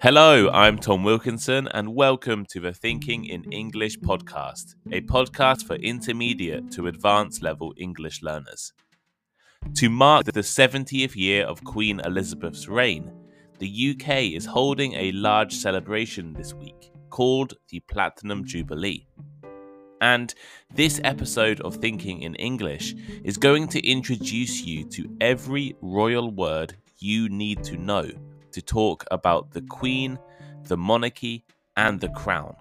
Hello, I'm Tom Wilkinson, and welcome to the Thinking in English podcast, a podcast for intermediate to advanced level English learners. To mark the 70th year of Queen Elizabeth's reign, the UK is holding a large celebration this week called the Platinum Jubilee. And this episode of Thinking in English is going to introduce you to every royal word you need to know to talk about the Queen, the monarchy, and the crown.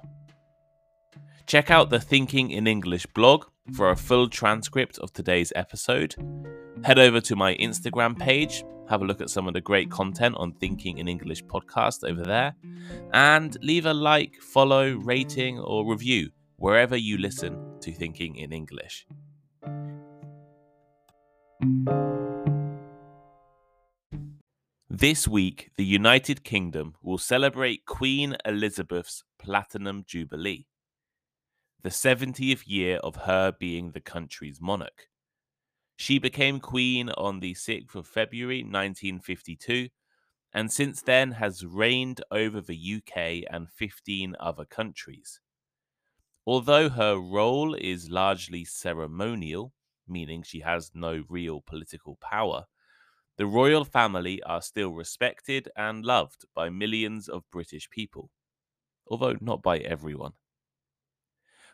Check out the Thinking in English blog for a full transcript of today's episode. Head over to my Instagram page, have a look at some of the great content on Thinking in English podcast over there, and leave a like, follow, rating, or review wherever you listen to Thinking in English. This week, the United Kingdom will celebrate Queen Elizabeth's Platinum Jubilee, the 70th year of her being the country's monarch. She became queen on the 6th of February 1952 and since then has reigned over the UK and 15 other countries. Although her role is largely ceremonial, meaning she has no real political power, the royal family are still respected and loved by millions of British people, although not by everyone.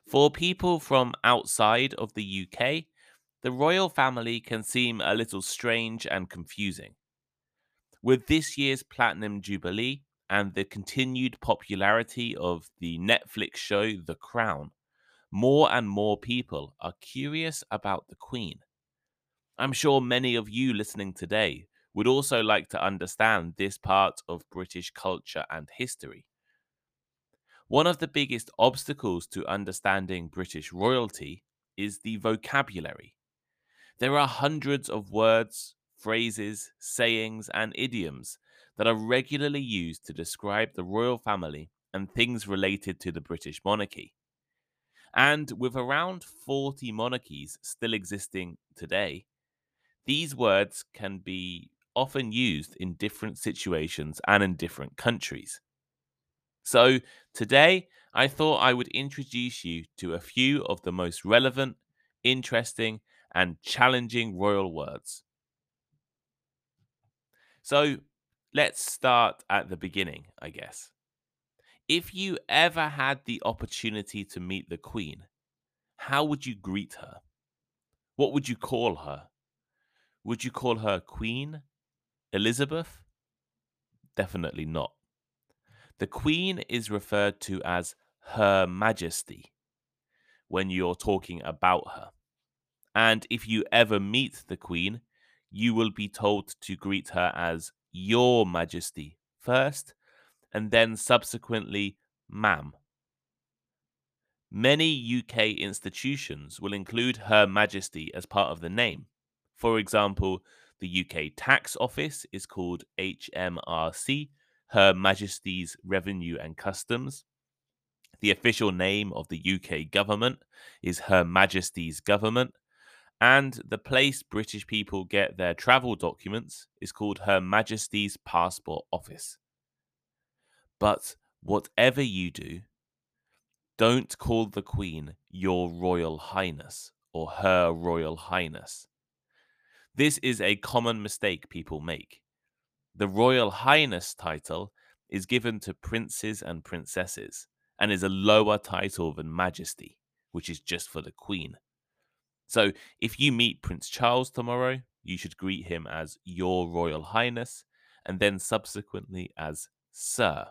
For people from outside of the UK, the royal family can seem a little strange and confusing. With this year's Platinum Jubilee and the continued popularity of the Netflix show The Crown, more and more people are curious about the Queen. I'm sure many of you listening today would also like to understand this part of British culture and history. One of the biggest obstacles to understanding British royalty is the vocabulary. There are hundreds of words, phrases, sayings, and idioms that are regularly used to describe the royal family and things related to the British monarchy. And with around 40 monarchies still existing today, these words can be often used in different situations and in different countries. So, today I thought I would introduce you to a few of the most relevant, interesting, and challenging royal words. So, let's start at the beginning, I guess. If you ever had the opportunity to meet the Queen, how would you greet her? What would you call her? Would you call her Queen? Elizabeth? Definitely not. The Queen is referred to as Her Majesty when you're talking about her. And if you ever meet the Queen, you will be told to greet her as Your Majesty first, and then subsequently, Ma'am. Many UK institutions will include Her Majesty as part of the name. For example, the UK Tax Office is called HMRC, Her Majesty's Revenue and Customs. The official name of the UK government is Her Majesty's Government. And the place British people get their travel documents is called Her Majesty's Passport Office. But whatever you do, don't call the Queen Your Royal Highness or Her Royal Highness. This is a common mistake people make. The Royal Highness title is given to princes and princesses and is a lower title than Majesty, which is just for the Queen. So if you meet Prince Charles tomorrow, you should greet him as Your Royal Highness and then subsequently as Sir.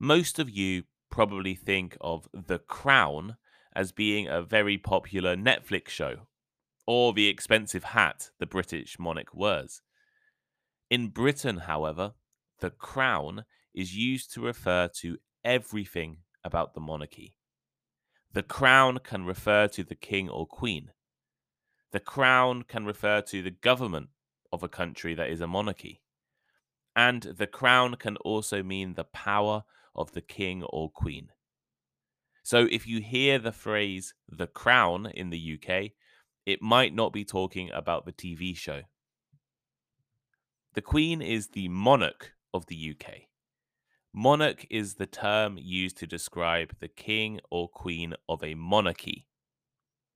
Most of you probably think of The Crown as being a very popular Netflix show or the expensive hat the British monarch wears. In Britain, however, the crown is used to refer to everything about the monarchy. The crown can refer to the king or queen. The crown can refer to the government of a country that is a monarchy. And the crown can also mean the power of the king or queen. So if you hear the phrase the crown in the UK, it might not be talking about the TV show. The Queen is the monarch of the UK. Monarch is the term used to describe the king or queen of a monarchy.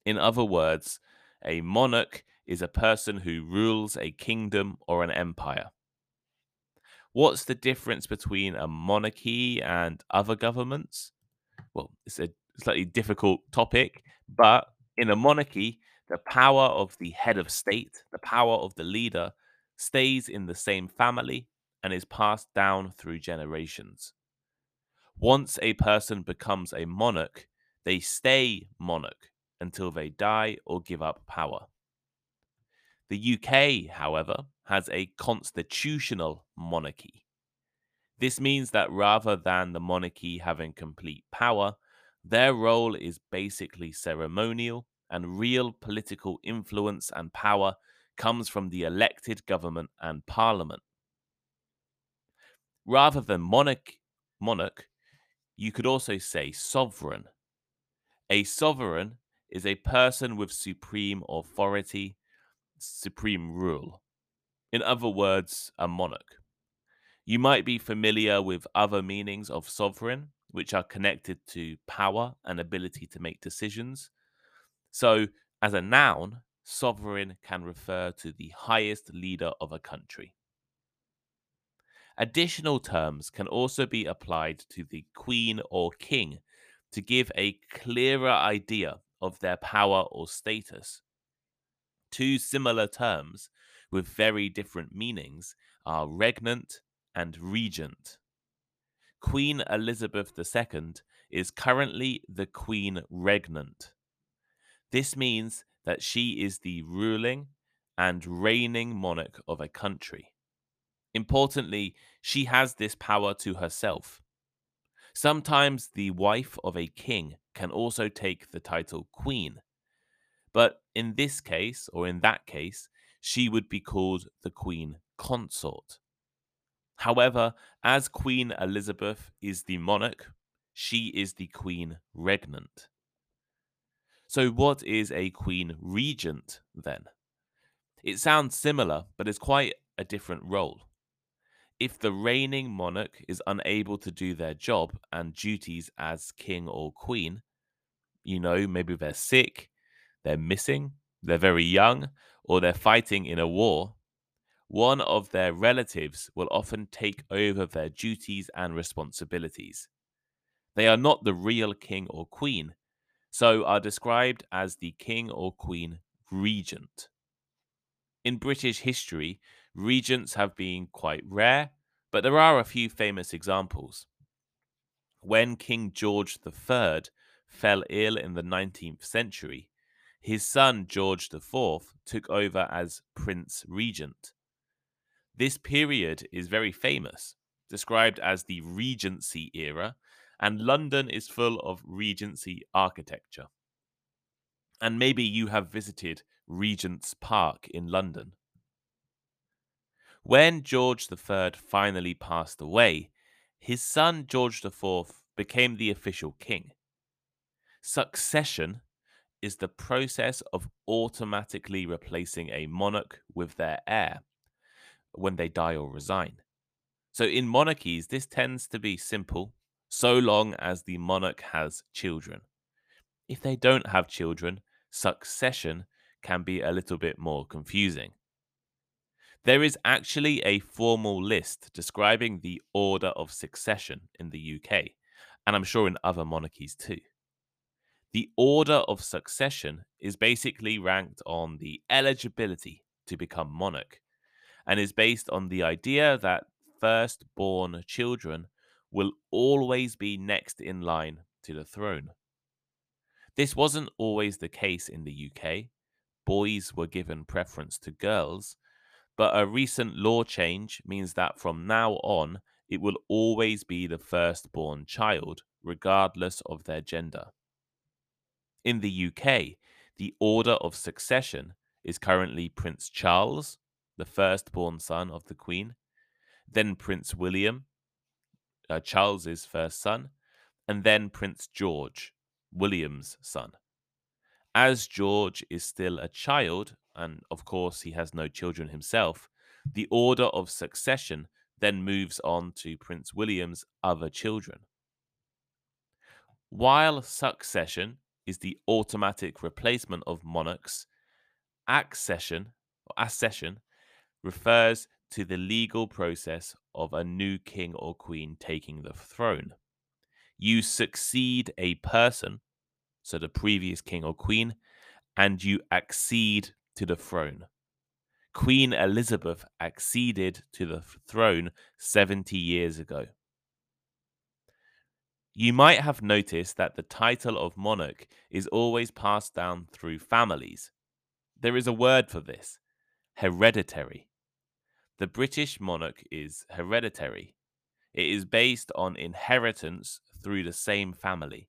In other words, a monarch is a person who rules a kingdom or an empire. What's the difference between a monarchy and other governments? Well, it's a slightly difficult topic, but in a monarchy, the power of the head of state, the power of the leader, stays in the same family and is passed down through generations. Once a person becomes a monarch, they stay monarch until they die or give up power. The UK, however, has a constitutional monarchy. This means that rather than the monarchy having complete power, their role is basically ceremonial, and real political influence and power comes from the elected government and parliament. Rather than monarch, monarch, you could also say sovereign. A sovereign is a person with supreme authority, supreme rule. In other words, a monarch. You might be familiar with other meanings of sovereign, which are connected to power and ability to make decisions. So, as a noun, sovereign can refer to the highest leader of a country. Additional terms can also be applied to the queen or king to give a clearer idea of their power or status. Two similar terms with very different meanings are regnant and regent. Queen Elizabeth II is currently the Queen Regnant. This means that she is the ruling and reigning monarch of a country. Importantly, she has this power to herself. Sometimes the wife of a king can also take the title queen. But in this case, or in that case, she would be called the queen consort. However, as Queen Elizabeth is the monarch, she is the queen regnant. So, what is a queen regent then? It sounds similar, but it's quite a different role. If the reigning monarch is unable to do their job and duties as king or queen, you know, maybe they're sick, they're missing, they're very young, or they're fighting in a war, one of their relatives will often take over their duties and responsibilities. They are not the real king or queen, so are described as the king or queen regent. In British history, regents have been quite rare, but there are a few famous examples. When King George III fell ill in the 19th century, his son George IV took over as Prince Regent. This period is very famous, described as the Regency era, and London is full of Regency architecture. And maybe you have visited Regent's Park in London. When George III finally passed away, his son George IV became the official king. Succession is the process of automatically replacing a monarch with their heir when they die or resign. So, in monarchies, this tends to be simple so long as the monarch has children. If they don't have children, succession can be a little bit more confusing. There is actually a formal list describing the order of succession in the UK, and I'm sure in other monarchies too. The order of succession is basically ranked on the eligibility to become monarch and is based on the idea that firstborn children will always be next in line to the throne. This wasn't always the case in the UK. Boys were given preference to girls, but a recent law change means that from now on, it will always be the firstborn child, regardless of their gender. In the UK, the order of succession is currently Prince Charles, the firstborn son of the Queen, then Prince William, uh, Charles's first son, and then Prince George, William's son. As George is still a child, and of course he has no children himself, the order of succession then moves on to Prince William's other children. While succession is the automatic replacement of monarchs, accession or accession refers to the legal process of a new king or queen taking the throne. You succeed a person, so the previous king or queen, and you accede to the throne. Queen Elizabeth acceded to the throne 70 years ago. You might have noticed that the title of monarch is always passed down through families. There is a word for this hereditary. The British monarch is hereditary. It is based on inheritance through the same family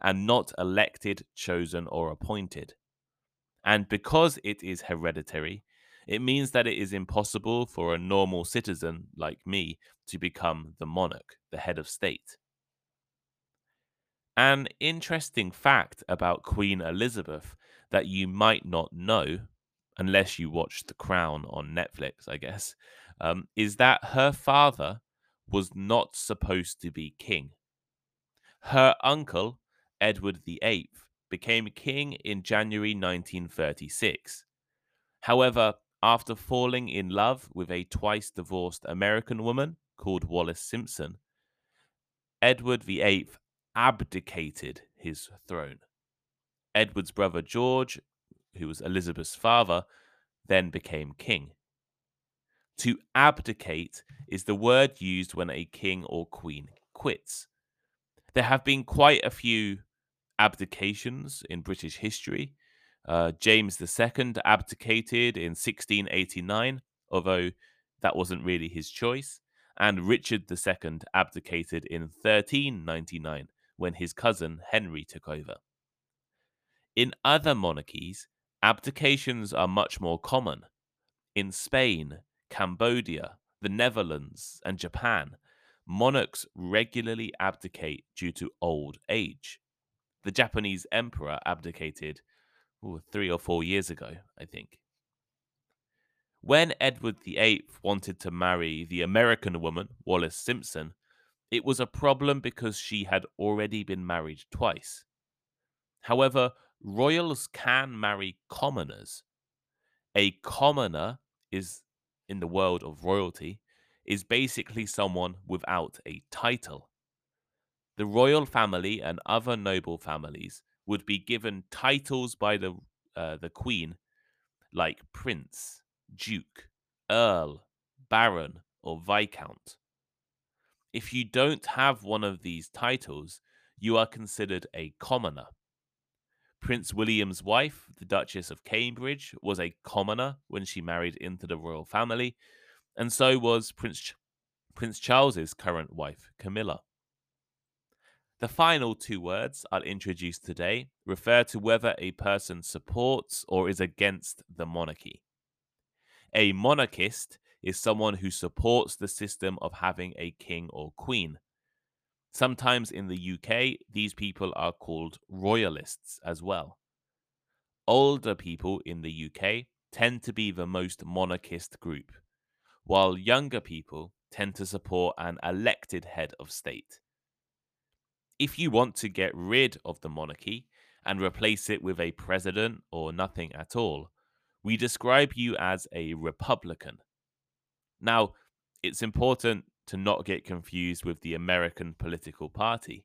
and not elected, chosen, or appointed. And because it is hereditary, it means that it is impossible for a normal citizen like me to become the monarch, the head of state. An interesting fact about Queen Elizabeth that you might not know, unless you watched The Crown on Netflix, I guess, um, is that her father was not supposed to be king. Her uncle, Edward VIII, became king in January 1936. However, after falling in love with a twice divorced American woman called Wallis Simpson, Edward VIII abdicated his throne. Edward's brother George, who was Elizabeth's father, then became king. To abdicate is the word used when a king or queen quits. There have been quite a few abdications in British history. Uh, James II abdicated in 1689, although that wasn't really his choice. And Richard II abdicated in 1399 when his cousin Henry took over. In other monarchies, abdications are much more common. In Spain, Cambodia, the Netherlands, and Japan, monarchs regularly abdicate due to old age. The Japanese emperor abdicated ooh, three or four years ago, I think. When Edward VIII wanted to marry the American woman, Wallis Simpson, it was a problem because she had already been married twice. However, royals can marry commoners. A commoner is, in the world of royalty, is basically someone without a title. The royal family and other noble families would be given titles by the uh, the queen, like prince, duke, earl, baron, or viscount. If you don't have one of these titles, you are considered a commoner. Prince William's wife, the Duchess of Cambridge, was a commoner when she married into the royal family, and so was Prince Ch- Prince Charles's current wife, Camilla. The final two words I'll introduce today refer to whether a person supports or is against the monarchy. A monarchist is someone who supports the system of having a king or queen. Sometimes in the UK, these people are called royalists as well. Older people in the UK tend to be the most monarchist group, while younger people tend to support an elected head of state. If you want to get rid of the monarchy and replace it with a president or nothing at all, we describe you as a Republican. Now, it's important to not get confused with the American political party.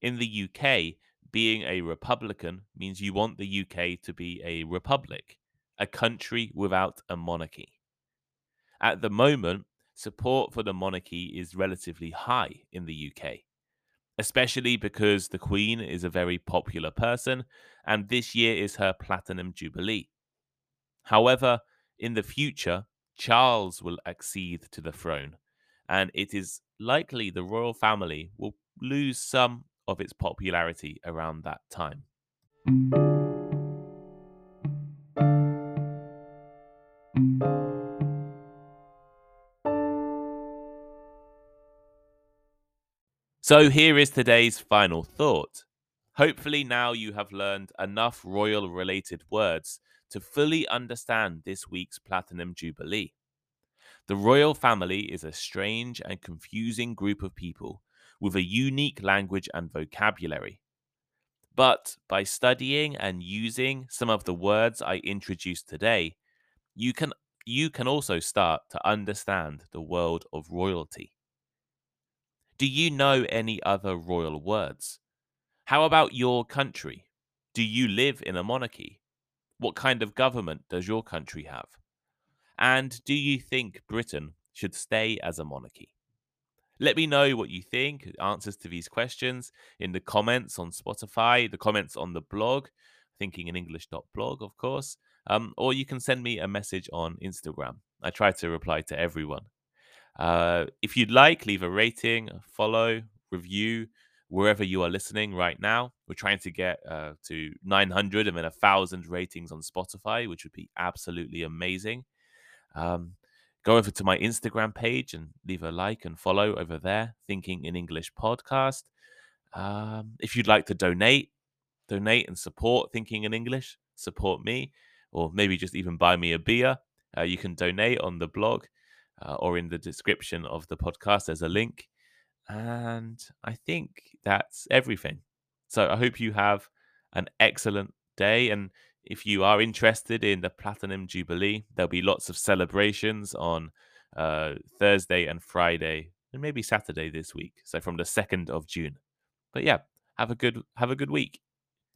In the UK, being a Republican means you want the UK to be a republic, a country without a monarchy. At the moment, support for the monarchy is relatively high in the UK especially because the Queen is a very popular person and this year is her Platinum Jubilee. However, in the future, Charles will accede to the throne, and it is likely the royal family will lose some of its popularity around that time. So here is today's final thought. Hopefully, now you have learned enough royal related words to fully understand this week's Platinum Jubilee. The royal family is a strange and confusing group of people with a unique language and vocabulary. But by studying and using some of the words I introduced today, you can you can also start to understand the world of royalty. Do you know any other royal words? How about your country? Do you live in a monarchy? What kind of government does your country have? And do you think Britain should stay as a monarchy? Let me know what you think, answers to these questions in the comments on Spotify, the comments on the blog, thinkinginenglish.blog, of course, um, or you can send me a message on Instagram. I try to reply to everyone. Uh, if you'd like, leave a rating, follow, review, wherever you are listening right now. We're trying to get uh, to 900 and then 1,000 ratings on Spotify, which would be absolutely amazing. Um, go over to my Instagram page and leave a like and follow over there, Thinking in English podcast. Um, if you'd like to donate, donate and support Thinking in English, support me, or maybe just even buy me a beer, uh, you can donate on the blog uh, or in the description of the podcast. There's a link. And I think that's everything. So I hope you have an excellent day. And if you are interested in the Platinum Jubilee, there'll be lots of celebrations on uh, Thursday and Friday, and maybe Saturday this week. So from the second of June. But yeah, have a good have a good week.